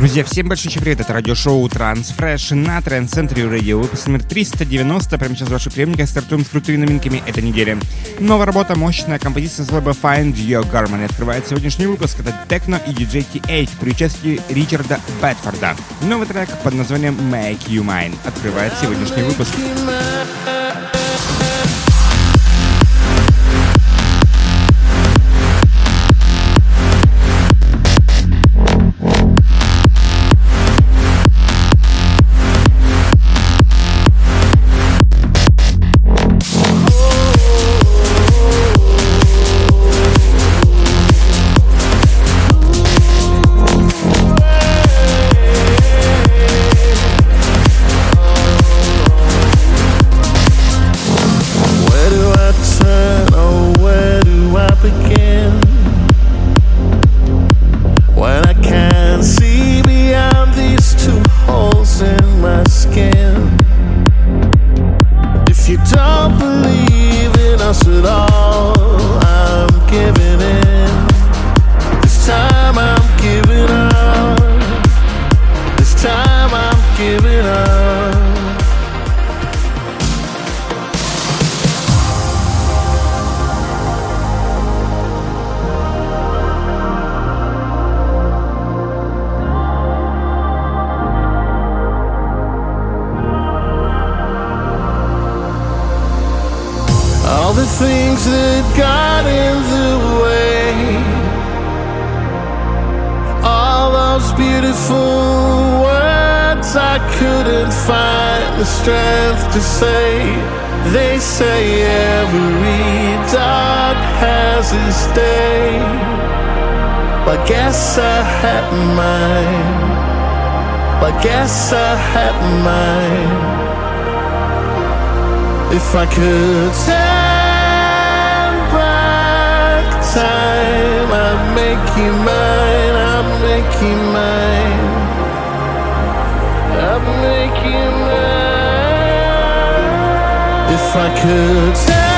Друзья, всем большой привет, это радиошоу Transfresh на Трендцентре Radio, выпуск номер 390, прямо сейчас в ваших приемниках стартуем с крутыми новинками этой недели. Новая работа, мощная композиция с лейба Find Your Garment открывает сегодняшний выпуск, это Techno и DJ T8 при участии Ричарда Бетфорда. Новый трек под названием Make You Mine открывает сегодняшний выпуск. find the strength to say. They say every dog has its day. but guess I had mine. But guess I had mine. If I could turn back time, I'd make you mine. I'd make you mine. If I could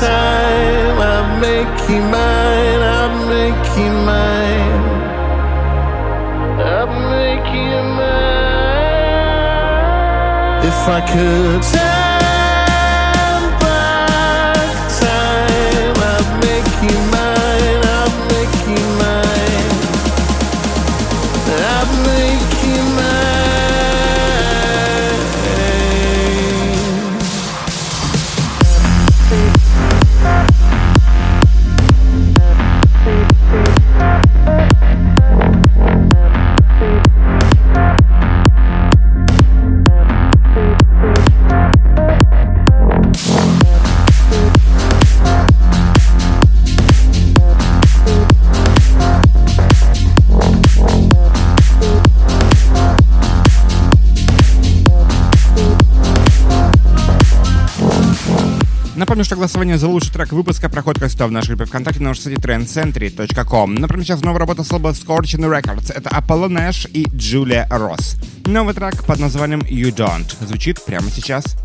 time, I'd make you mine, I'd make you mine, I'd make you mine. If I could Напомню, что голосование за лучший трек выпуска проходит как в нашей группе ВКонтакте на нашем сайте trendcentry.com. Например, сейчас новая работа с лейбла Scorching Records. Это Apollo Nash и Джулия Росс. Новый трек под названием You Don't звучит прямо сейчас.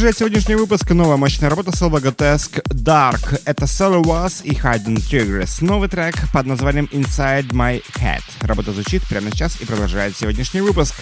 Продолжает сегодняшний выпуск новая мощная работа Selvagotesk Dark. Это Solo Was и Hidden Tigris. Новый трек под названием Inside My Head. Работа звучит прямо сейчас и продолжает сегодняшний выпуск.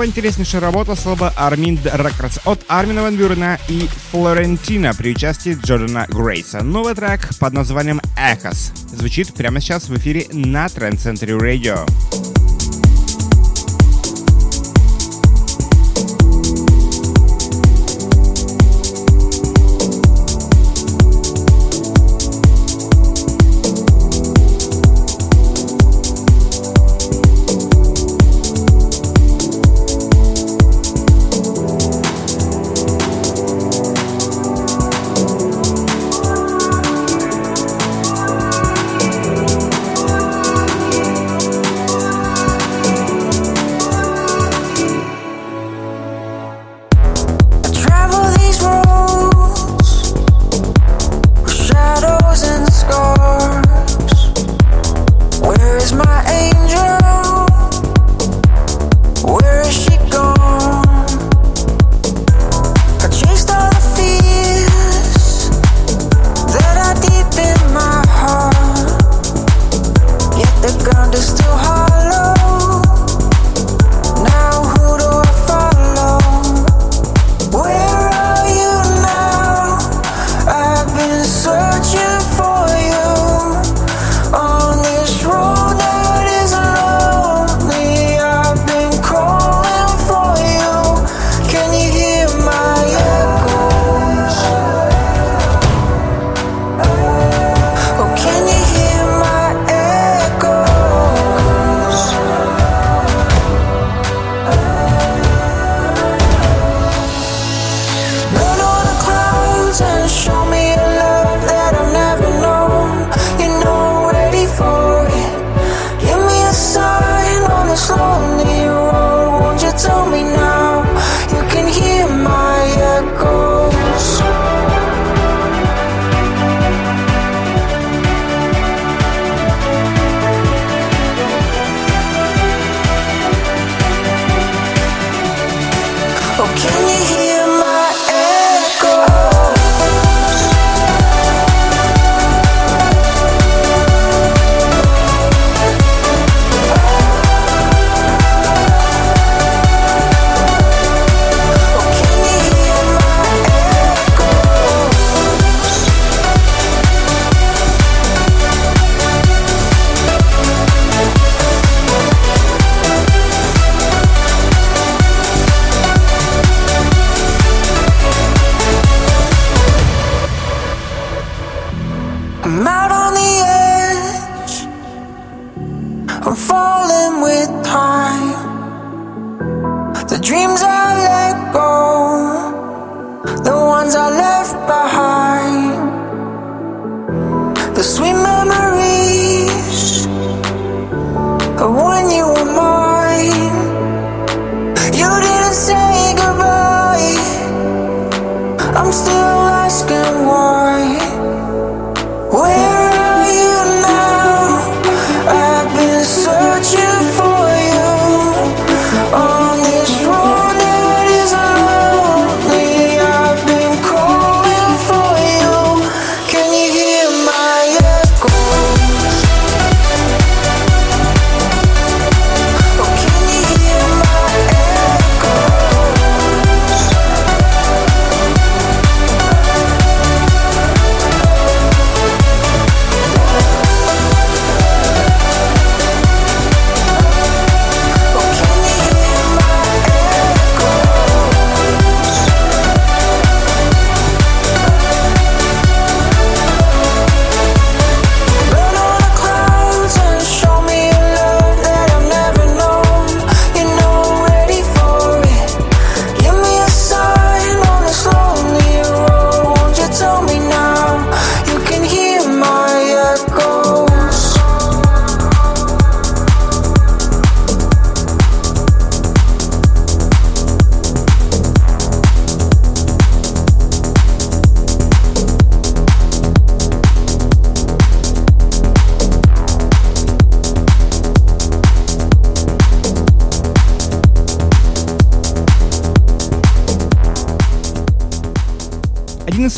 Новая интереснейшая работа с лоба Armin Records от Армина Ван Бюрена и Флорентина при участии Джордана Грейса. Новый трек под названием Echoes звучит прямо сейчас в эфире на Trend Century Radio.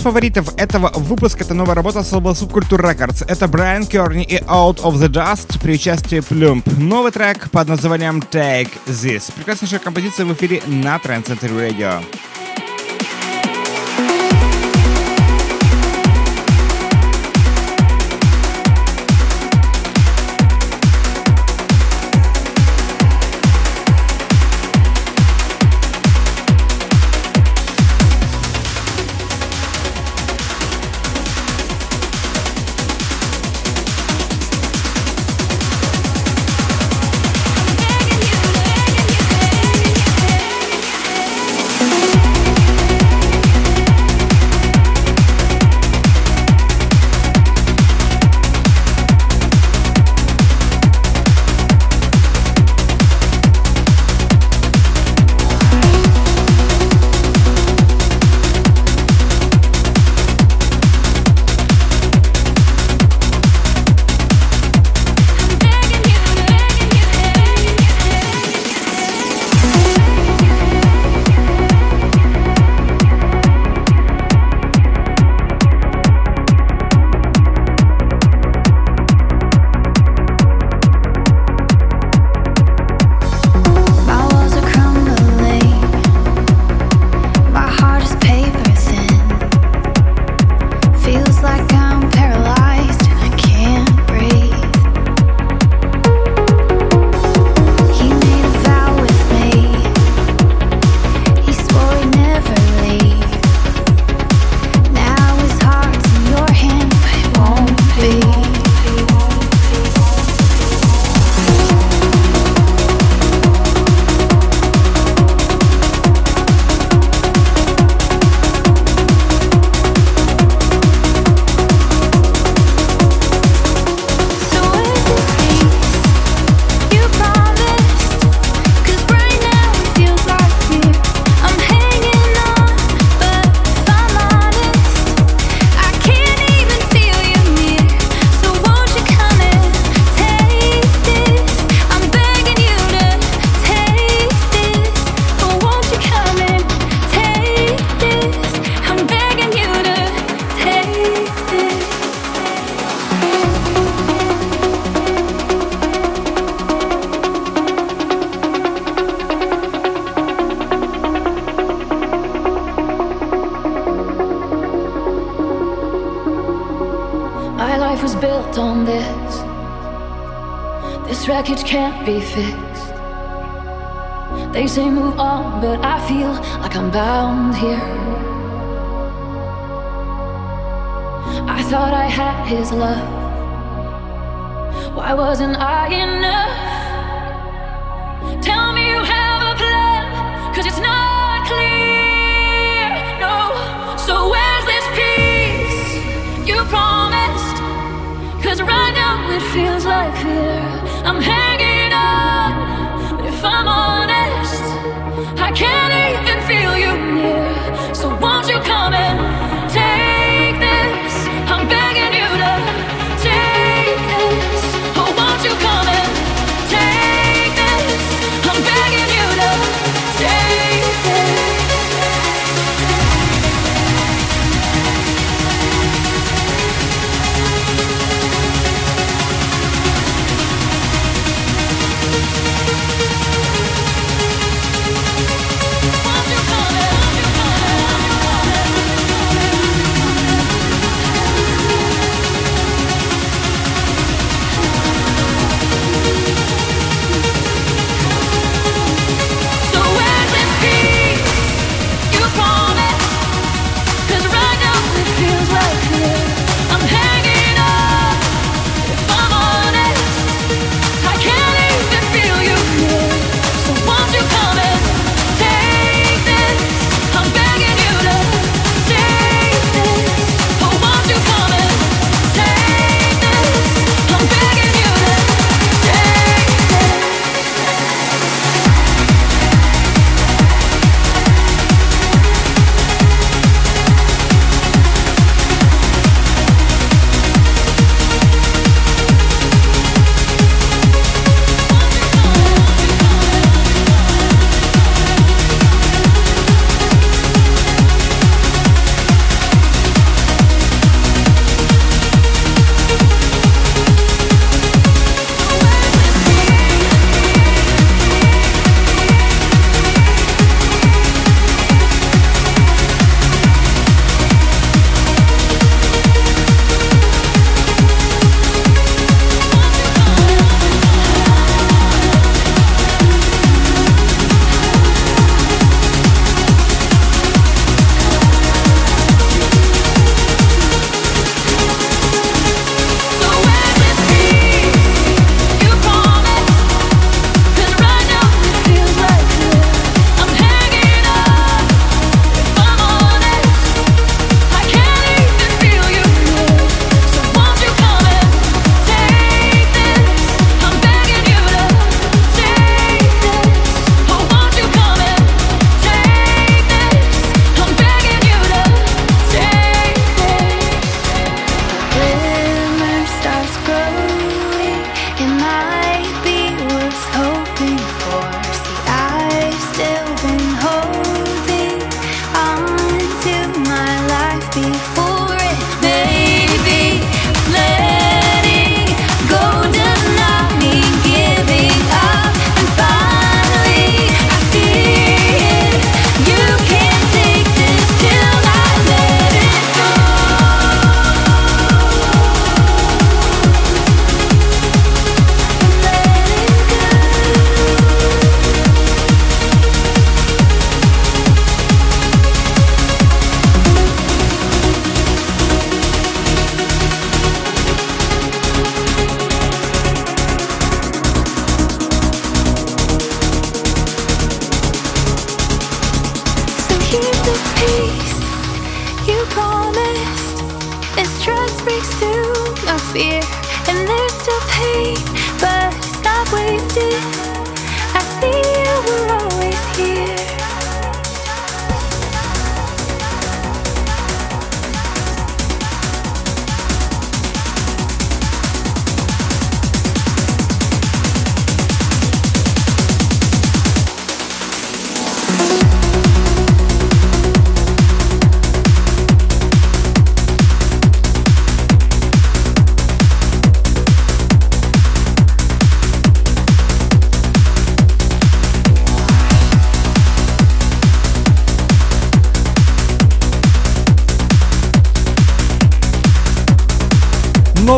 Фаворитов этого выпуска это новая работа с лейбла Subculture Records. Это Брайан Керни и Out of the Dust при участии Plump. Новый трек под названием Take This. Прекраснейшая композиция в эфире на Trend Center Radio.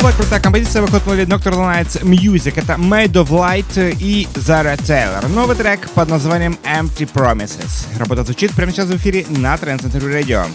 Новая крутая композиция выходит в лейбле Nocturnal Nights Music. Это Made of Light и Zara Taylor. Новый трек под названием Empty Promises. Работа звучит прямо сейчас в эфире на Center Radio.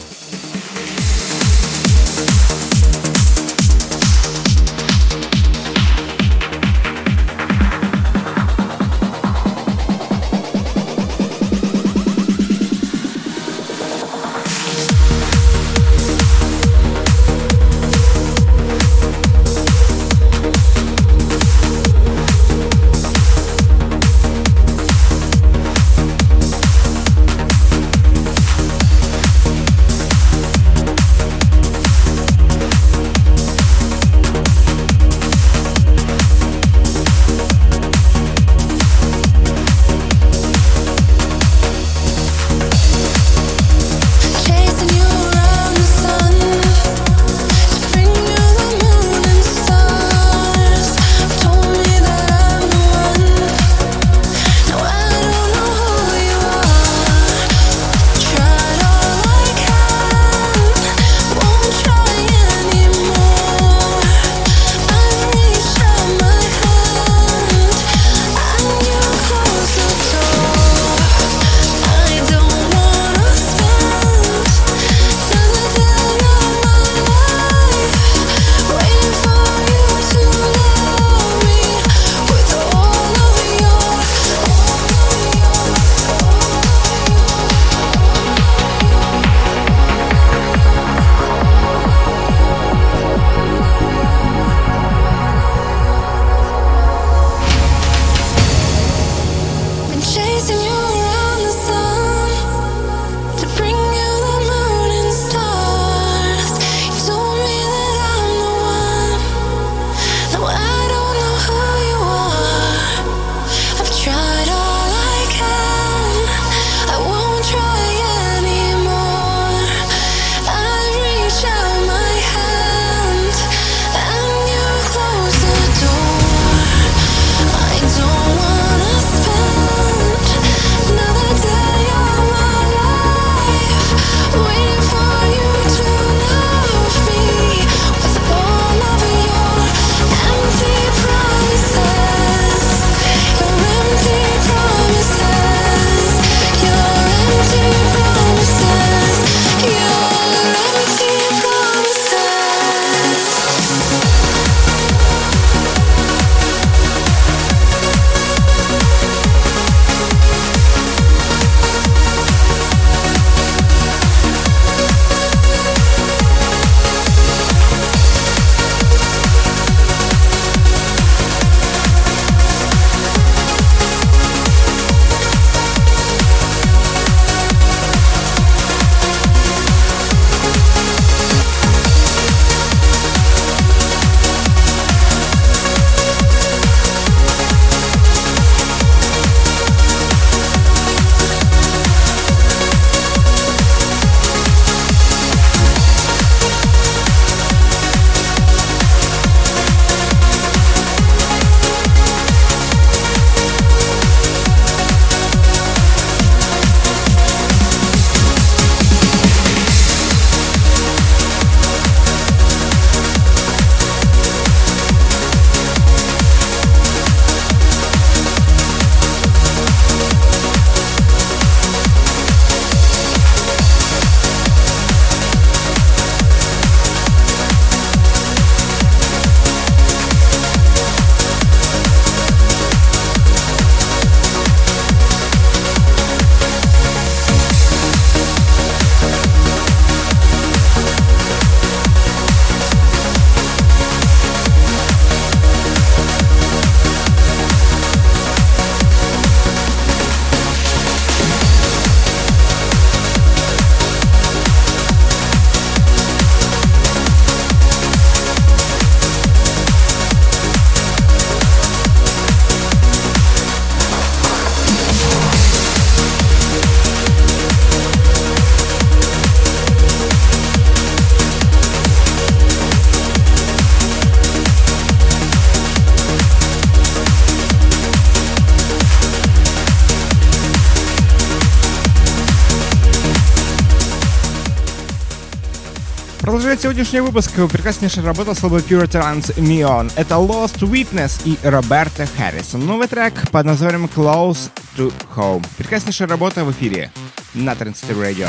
Продолжает сегодняшний выпуск прекраснейшая работа с лейбла Pure Trance Mion. Это Lost Witness и Роберта Харрисон. Новый трек под названием Close to Home. Прекраснейшая работа в эфире на Trance Radio.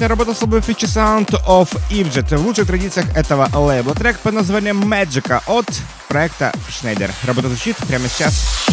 Мощная работа с лейбла Future Sound of Ibjet в лучших традициях этого лейбла. Трек под названием Magica от проекта Schneider. Работа звучит прямо сейчас.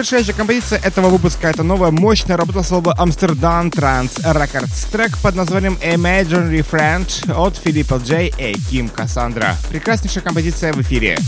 Предзавершающая композиция этого выпуска — это новая мощная работа слова Amsterdam Trans Records. Трек под названием Imaginary Friend от Филиппа Джей и Ким Кассандра. Прекраснейшая композиция в эфире.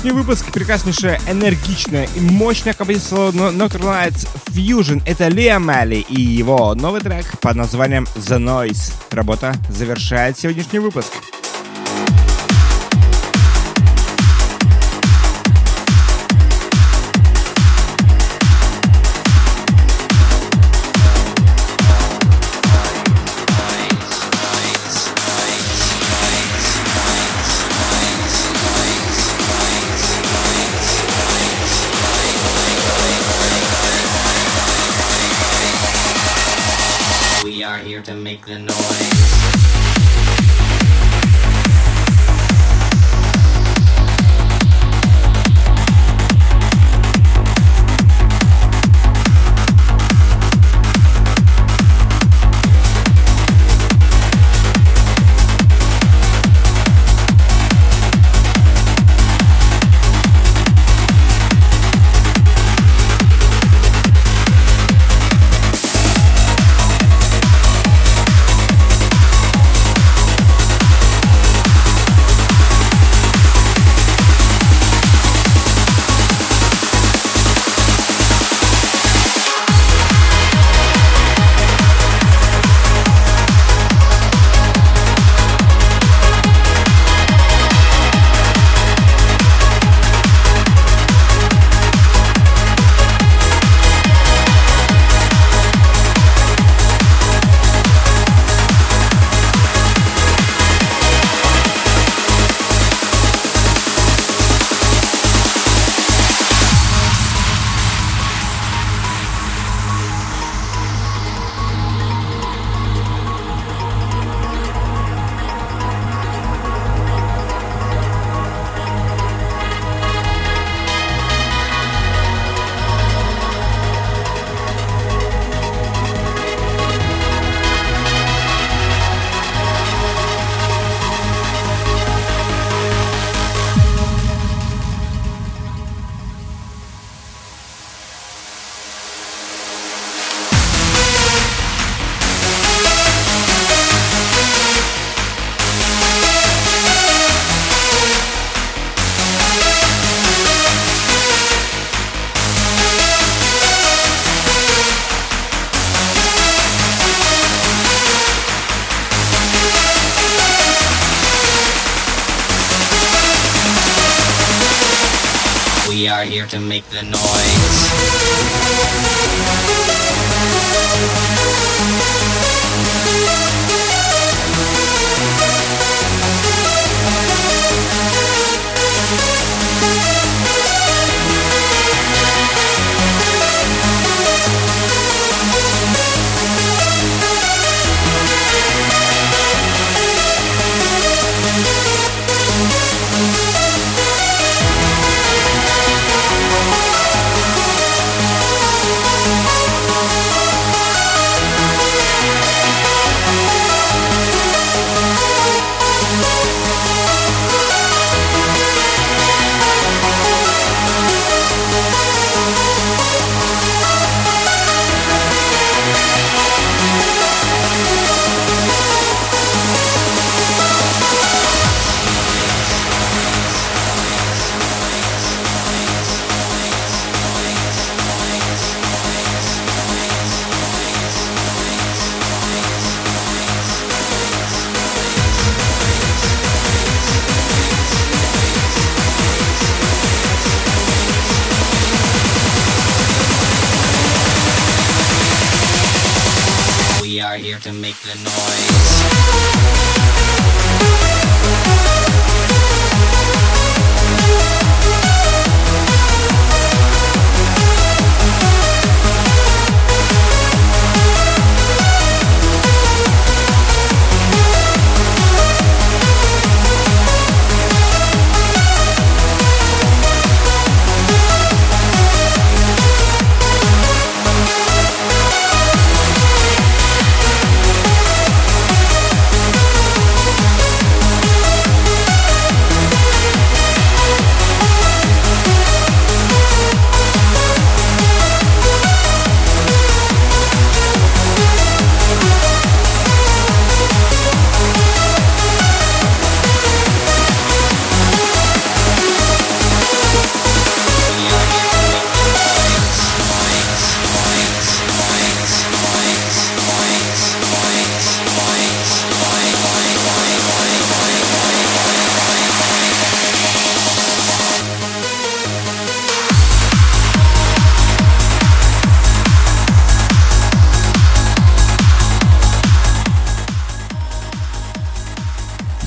Сегодняшний выпуск прекраснейшая, энергичная и мощная композиция Nocturnal Lights Fusion. Это Лиа Мали и его новый трек под названием The Noise. Работа завершает сегодняшний выпуск. are here to make the noise.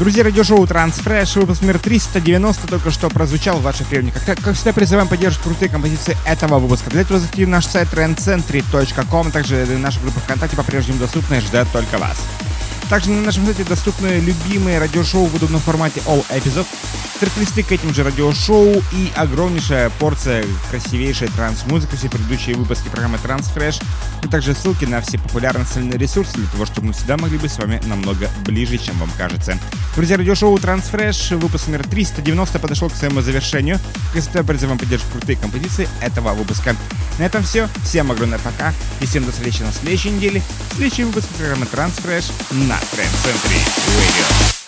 Друзья, радиошоу Transfresh, выпуск номер 390 только что прозвучал в ваших приемниках. Как, как всегда, призываем поддерживать крутые композиции этого выпуска. Для этого зайти в наш сайт trendcentry.com, также наша группа ВКонтакте по-прежнему доступна и ждет только вас. Также на нашем сайте доступны любимые радиошоу в удобном формате All Episode, трек-листы к этим же радиошоу и огромнейшая порция красивейшей транс-музыки, все предыдущие выпуски программы Transfresh, а также ссылки на все популярные социальные ресурсы для того, чтобы мы всегда могли быть с вами намного ближе, чем вам кажется. Друзья, радиошоу Transfresh, выпуск номер 390 подошел к своему завершению. Как всегда, призываем поддержку крутые композиции этого выпуска. На этом все. Всем огромное пока и всем до встречи на следующей неделе. Следующий выпуск программы Transfresh на Trend Radio.